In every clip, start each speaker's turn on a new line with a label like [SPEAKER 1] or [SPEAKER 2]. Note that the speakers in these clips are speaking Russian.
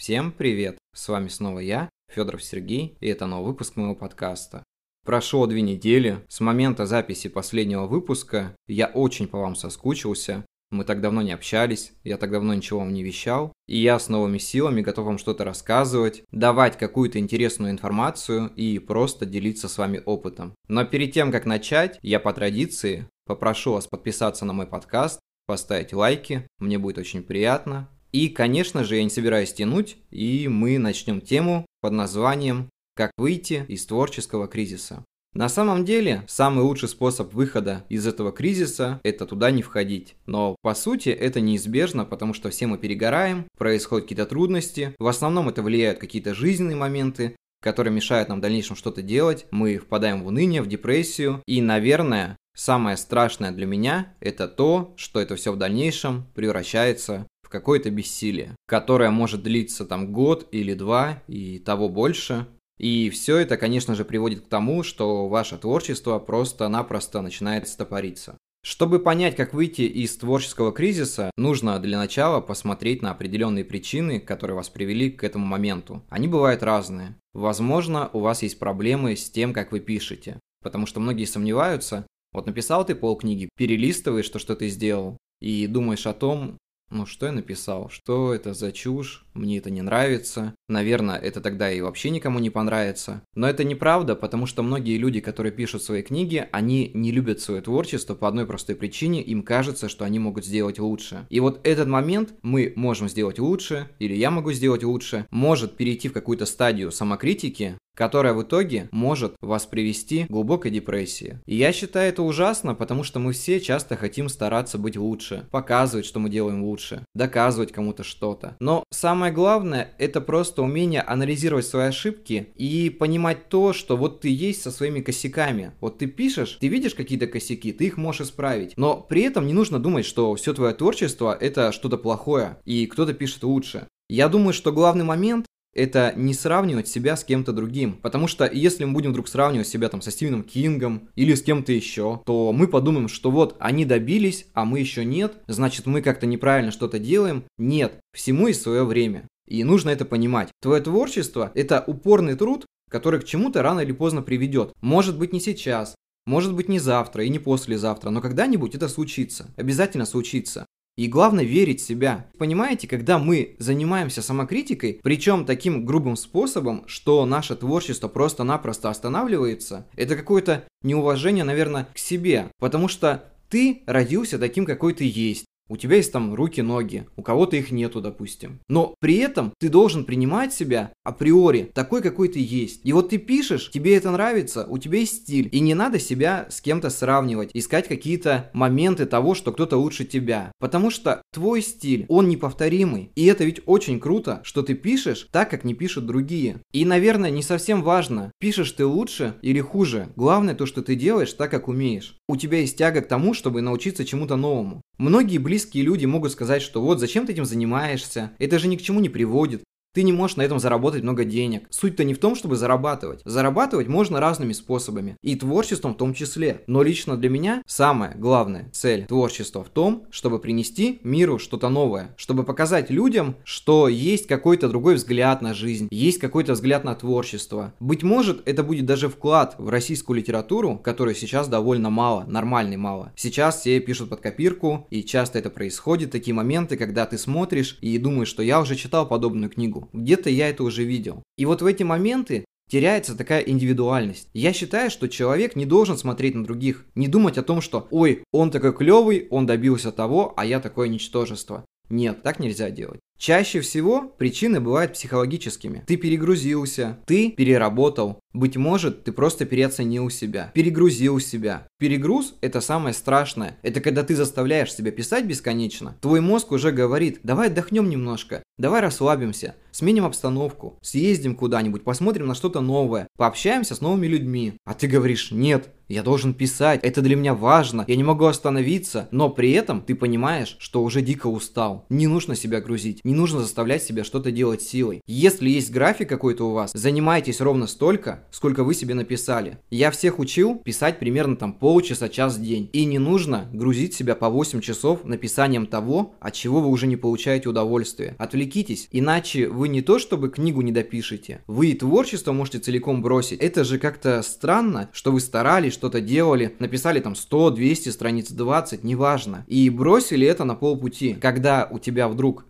[SPEAKER 1] Всем привет! С вами снова я, Федоров Сергей, и это новый выпуск моего подкаста. Прошло две недели, с момента записи последнего выпуска я очень по вам соскучился, мы так давно не общались, я так давно ничего вам не вещал, и я с новыми силами готов вам что-то рассказывать, давать какую-то интересную информацию и просто делиться с вами опытом. Но перед тем, как начать, я по традиции попрошу вас подписаться на мой подкаст, поставить лайки, мне будет очень приятно, и, конечно же, я не собираюсь тянуть, и мы начнем тему под названием «Как выйти из творческого кризиса». На самом деле, самый лучший способ выхода из этого кризиса – это туда не входить. Но, по сути, это неизбежно, потому что все мы перегораем, происходят какие-то трудности, в основном это влияют какие-то жизненные моменты, которые мешают нам в дальнейшем что-то делать, мы впадаем в уныние, в депрессию, и, наверное, самое страшное для меня – это то, что это все в дальнейшем превращается какое-то бессилие, которое может длиться там год или два и того больше. И все это, конечно же, приводит к тому, что ваше творчество просто-напросто начинает стопориться. Чтобы понять, как выйти из творческого кризиса, нужно для начала посмотреть на определенные причины, которые вас привели к этому моменту. Они бывают разные. Возможно, у вас есть проблемы с тем, как вы пишете. Потому что многие сомневаются, вот написал ты полкниги, перелистываешь то, что ты сделал, и думаешь о том, ну, что я написал? Что это за чушь? Мне это не нравится. Наверное, это тогда и вообще никому не понравится. Но это неправда, потому что многие люди, которые пишут свои книги, они не любят свое творчество по одной простой причине. Им кажется, что они могут сделать лучше. И вот этот момент мы можем сделать лучше, или я могу сделать лучше, может перейти в какую-то стадию самокритики, которая в итоге может вас привести к глубокой депрессии. И я считаю это ужасно, потому что мы все часто хотим стараться быть лучше, показывать, что мы делаем лучше, доказывать кому-то что-то. Но самое главное, это просто умение анализировать свои ошибки и понимать то, что вот ты есть со своими косяками. Вот ты пишешь, ты видишь какие-то косяки, ты их можешь исправить. Но при этом не нужно думать, что все твое творчество это что-то плохое, и кто-то пишет лучше. Я думаю, что главный момент это не сравнивать себя с кем-то другим. Потому что если мы будем вдруг сравнивать себя там со Стивеном Кингом или с кем-то еще, то мы подумаем, что вот они добились, а мы еще нет, значит мы как-то неправильно что-то делаем. Нет, всему есть свое время. И нужно это понимать. Твое творчество – это упорный труд, который к чему-то рано или поздно приведет. Может быть не сейчас, может быть не завтра и не послезавтра, но когда-нибудь это случится. Обязательно случится. И главное верить в себя. Понимаете, когда мы занимаемся самокритикой, причем таким грубым способом, что наше творчество просто-напросто останавливается, это какое-то неуважение, наверное, к себе. Потому что ты родился таким, какой ты есть. У тебя есть там руки-ноги, у кого-то их нету, допустим. Но при этом ты должен принимать себя априори такой, какой ты есть. И вот ты пишешь, тебе это нравится, у тебя есть стиль. И не надо себя с кем-то сравнивать, искать какие-то моменты того, что кто-то лучше тебя. Потому что твой стиль, он неповторимый. И это ведь очень круто, что ты пишешь так, как не пишут другие. И, наверное, не совсем важно, пишешь ты лучше или хуже. Главное то, что ты делаешь так, как умеешь. У тебя есть тяга к тому, чтобы научиться чему-то новому. Многие близкие люди могут сказать, что вот зачем ты этим занимаешься, это же ни к чему не приводит. Ты не можешь на этом заработать много денег. Суть-то не в том, чтобы зарабатывать. Зарабатывать можно разными способами. И творчеством в том числе. Но лично для меня самая главная цель творчества в том, чтобы принести миру что-то новое. Чтобы показать людям, что есть какой-то другой взгляд на жизнь. Есть какой-то взгляд на творчество. Быть может, это будет даже вклад в российскую литературу, которой сейчас довольно мало, нормальной мало. Сейчас все пишут под копирку, и часто это происходит. Такие моменты, когда ты смотришь и думаешь, что я уже читал подобную книгу где-то я это уже видел. И вот в эти моменты теряется такая индивидуальность. Я считаю, что человек не должен смотреть на других, не думать о том, что «Ой, он такой клевый, он добился того, а я такое ничтожество». Нет, так нельзя делать. Чаще всего причины бывают психологическими. Ты перегрузился, ты переработал. Быть может, ты просто переоценил себя, перегрузил себя. Перегруз – это самое страшное. Это когда ты заставляешь себя писать бесконечно. Твой мозг уже говорит, давай отдохнем немножко, давай расслабимся, сменим обстановку, съездим куда-нибудь, посмотрим на что-то новое, пообщаемся с новыми людьми. А ты говоришь, нет, я должен писать, это для меня важно, я не могу остановиться, но при этом ты понимаешь, что уже дико устал. Не нужно себя грузить, Не нужно заставлять себя что-то делать силой. Если есть график какой-то у вас, занимайтесь ровно столько, сколько вы себе написали. Я всех учил писать примерно там полчаса, час в день. И не нужно грузить себя по 8 часов написанием того, от чего вы уже не получаете удовольствия. Отвлекитесь, иначе вы не то чтобы книгу не допишете, вы и творчество можете целиком бросить. Это же как-то странно, что вы старались, что-то делали, написали там 100, 200 страниц, 20, неважно. И бросили это на полпути. Когда у тебя вдруг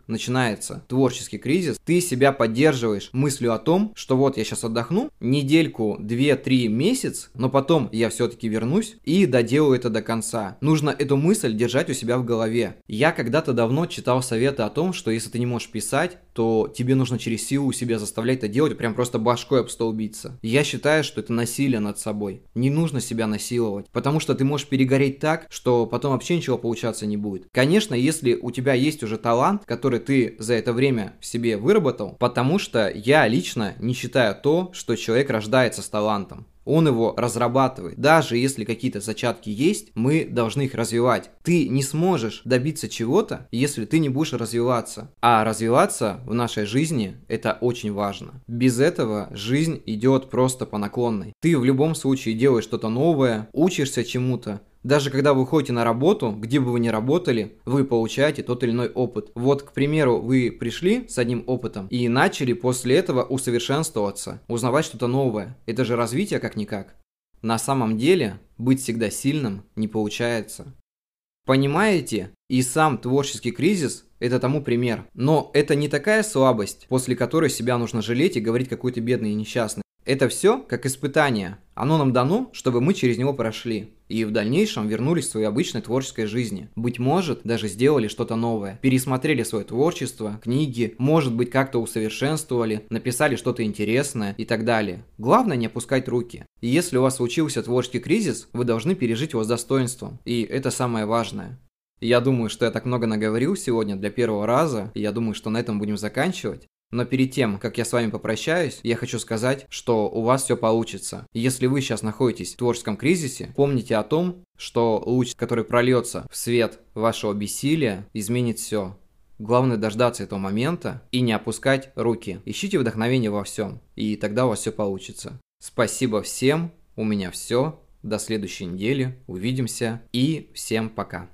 [SPEAKER 1] начинается творческий кризис, ты себя поддерживаешь мыслью о том, что вот я сейчас отдохну, недельку, 2-3 месяц, но потом я все-таки вернусь и доделаю это до конца. Нужно эту мысль держать у себя в голове. Я когда-то давно читал советы о том, что если ты не можешь писать, то тебе нужно через силу себя заставлять это делать, прям просто башкой об стол биться. Я считаю, что это насилие над собой. Не нужно себя насиловать, потому что ты можешь перегореть так, что потом вообще ничего получаться не будет. Конечно, если у тебя есть уже талант, который ты за это время в себе выработал, потому что я лично не считаю то, что человек рождается с талантом он его разрабатывает. Даже если какие-то зачатки есть, мы должны их развивать. Ты не сможешь добиться чего-то, если ты не будешь развиваться. А развиваться в нашей жизни это очень важно. Без этого жизнь идет просто по наклонной. Ты в любом случае делаешь что-то новое, учишься чему-то, даже когда вы ходите на работу, где бы вы ни работали, вы получаете тот или иной опыт. Вот, к примеру, вы пришли с одним опытом и начали после этого усовершенствоваться, узнавать что-то новое. Это же развитие как-никак. На самом деле, быть всегда сильным не получается. Понимаете? И сам творческий кризис – это тому пример. Но это не такая слабость, после которой себя нужно жалеть и говорить какой то бедный и несчастный. Это все как испытание. Оно нам дано, чтобы мы через него прошли. И в дальнейшем вернулись в своей обычной творческой жизни. Быть может, даже сделали что-то новое. Пересмотрели свое творчество, книги, может быть, как-то усовершенствовали, написали что-то интересное и так далее. Главное не опускать руки. И если у вас случился творческий кризис, вы должны пережить его с достоинством. И это самое важное. Я думаю, что я так много наговорил сегодня для первого раза, и я думаю, что на этом будем заканчивать. Но перед тем, как я с вами попрощаюсь, я хочу сказать, что у вас все получится. Если вы сейчас находитесь в творческом кризисе, помните о том, что луч, который прольется в свет вашего бессилия, изменит все. Главное дождаться этого момента и не опускать руки. Ищите вдохновение во всем, и тогда у вас все получится. Спасибо всем, у меня все. До следующей недели, увидимся и всем пока.